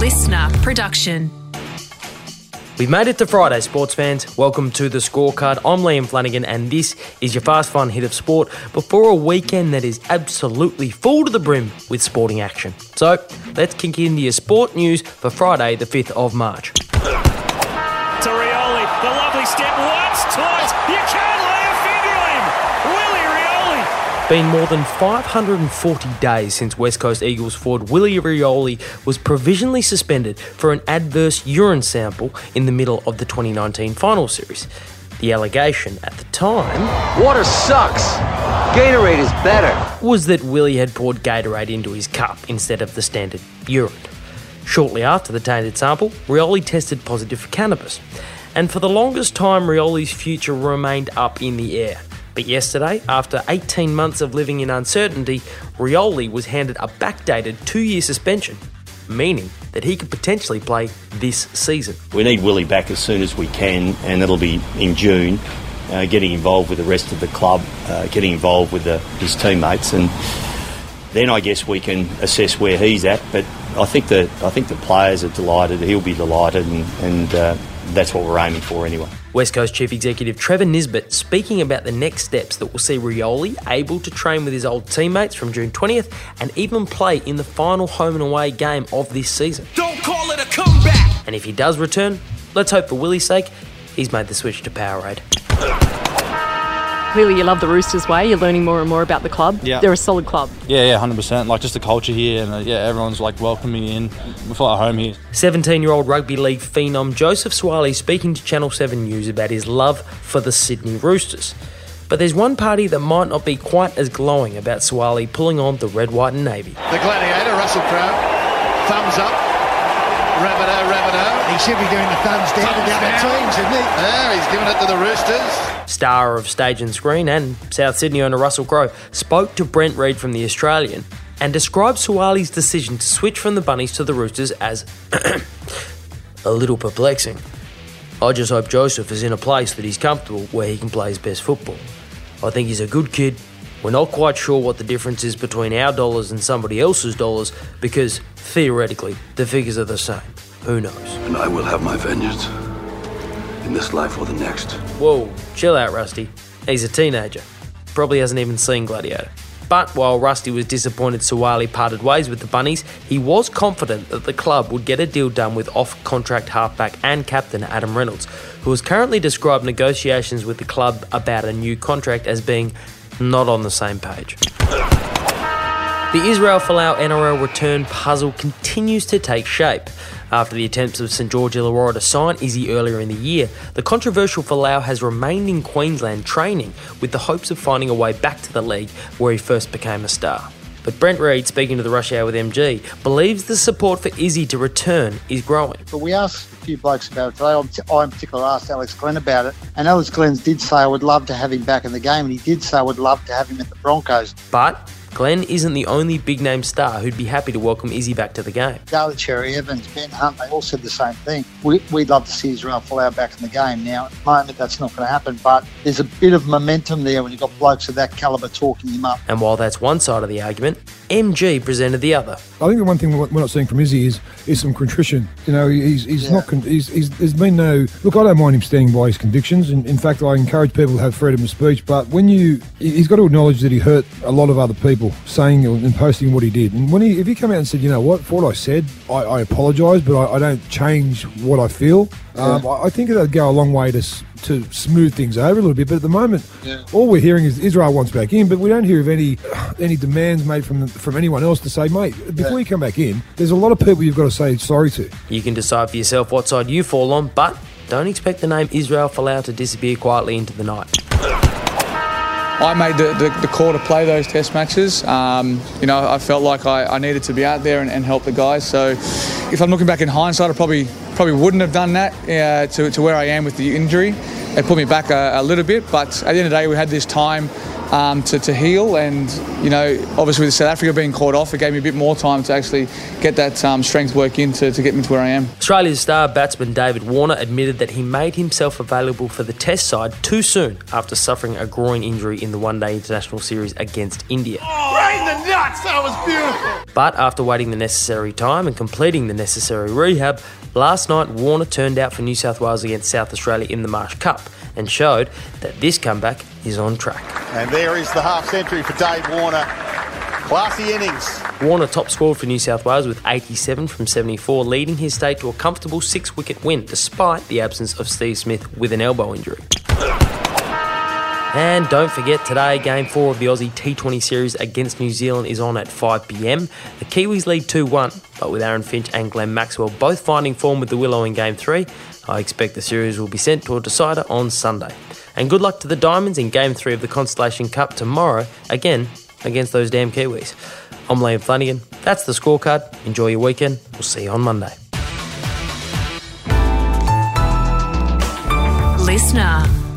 listener production. We've made it to Friday, sports fans. Welcome to the scorecard. I'm Liam Flanagan, and this is your fast, fun hit of sport before a weekend that is absolutely full to the brim with sporting action. So let's kick into your sport news for Friday, the 5th of March. To Rioli, the lovely step once, twice. You can't lay a finger on him. Willie Rioli. Been more than 540 days since West Coast Eagles forward Willie Rioli was provisionally suspended for an adverse urine sample in the middle of the 2019 final series. The allegation at the time Water sucks. Gatorade is better. was that Willie had poured Gatorade into his cup instead of the standard urine. Shortly after the tainted sample, Rioli tested positive for cannabis. And for the longest time, Rioli's future remained up in the air. But yesterday, after 18 months of living in uncertainty, Rioli was handed a backdated two year suspension, meaning that he could potentially play this season. We need Willie back as soon as we can, and it'll be in June. Uh, getting involved with the rest of the club, uh, getting involved with the, his teammates, and then I guess we can assess where he's at. But I think the I think the players are delighted. He'll be delighted, and, and uh, that's what we're aiming for anyway. West Coast Chief Executive Trevor Nisbett speaking about the next steps that will see Rioli able to train with his old teammates from June 20th and even play in the final home and away game of this season. Don't call it a comeback. And if he does return, let's hope for Willie's sake, he's made the switch to Powerade. Clearly, you love the Roosters way. You're learning more and more about the club. Yeah. They're a solid club. Yeah, yeah, hundred percent. Like just the culture here, and uh, yeah, everyone's like welcoming in. We feel at home here. 17 year old rugby league phenom Joseph Suaalii speaking to Channel 7 News about his love for the Sydney Roosters. But there's one party that might not be quite as glowing about Suaalii pulling on the red, white, and navy. The Gladiator, Russell Crowe, thumbs up. Rabbitoh, Rabbitoh. He should be doing the thumbs down to the other teams, isn't he? Yeah, he's giving it to the Roosters. Star of stage and screen and South Sydney owner Russell Crowe spoke to Brent Read from The Australian and described Suaalii's decision to switch from the Bunnies to the Roosters as a little perplexing. I just hope Joseph is in a place that he's comfortable where he can play his best football. I think he's a good kid. We're not quite sure what the difference is between our dollars and somebody else's dollars because theoretically the figures are the same. Who knows? And I will have my vengeance in this life or the next. Whoa, chill out, Rusty. He's a teenager. Probably hasn't even seen Gladiator. But while Rusty was disappointed Suaalii parted ways with the Bunnies, he was confident that the club would get a deal done with off contract halfback and captain Adam Reynolds, who has currently described negotiations with the club about a new contract as being not on the same page. The Israel Folau NRL return puzzle continues to take shape. After the attempts of St George Illawarra to sign Izzy earlier in the year, the controversial Folau has remained in Queensland training with the hopes of finding a way back to the league where he first became a star. But Brent Read, speaking to the Rush Hour with MG, believes the support for Izzy to return is growing. But we asked a few blokes about it today. I'm- I in particular asked Alex Glenn about it. And Alex Glenn did say I would love to have him back in the game. And he did say I would love to have him at the Broncos. But Glenn isn't the only big name star who'd be happy to welcome Izzy back to the game. Daly Cherry Evans, Ben Hunt, they all said the same thing. We, we'd love to see Israel Folau back in the game. Now, at the moment, that's not going to happen. But there's a bit of momentum there when you've got blokes of that calibre talking him up. And while that's one side of the argument, MG presented the other. I think the one thing we're we're not seeing from Izzy is is some contrition. You know, he's he's not. Con- he's, he's there's been no look. I don't mind him standing by his convictions. In, in fact, I encourage people to have freedom of speech. But when you, he's got to acknowledge that he hurt a lot of other people saying and posting what he did. And when he, if he come out and said, you know what, for what I said, I, I apologise, but I, I don't change what I feel. Um, I, I think that'd go a long way to to smooth things over a little bit. But at the moment, all we're hearing is Israel wants back in, but we don't hear of any any demands made from from anyone else to say, mate, before you come back in, there's a lot of people you've got to say sorry to. You can decide for yourself what side you fall on, but don't expect the name Israel Folau to disappear quietly into the night. I made the, the, the call to play those test matches. Um, you know, I felt like I, I needed to be out there and, and help the guys. So if I'm looking back in hindsight, I probably probably wouldn't have done that uh, to, to where I am with the injury. It put me back a, a little bit, but at the end of the day, we had this time um, to, to heal. And, you know, obviously with South Africa being caught off, it gave me a bit more time to actually get that um, strength work in to, to get me to where I am. Australia's star batsman David Warner admitted that he made himself available for the Test side too soon after suffering a groin injury in the one day international series against India. Oh, right in the nuts! That was beautiful! But after waiting the necessary time and completing the necessary rehab, last night Warner turned out for New South Wales against South Australia in the Marsh Cup and showed that this comeback is on track. And there is the half century for Dave Warner. Classy innings. Warner top scored for New South Wales with 87 from 74, leading his state to a comfortable six wicket win despite the absence of Steve Smith with an elbow injury. And don't forget today, game four of the Aussie T20 series against New Zealand is on at 5pm. The Kiwis lead 2 1, but with Aaron Finch and Glenn Maxwell both finding form with the Willow in game three, I expect the series will be sent to a decider on Sunday. And good luck to the Diamonds in game three of the Constellation Cup tomorrow, again against those damn Kiwis. I'm Liam Flanagan. That's the scorecard. Enjoy your weekend. We'll see you on Monday. Listener.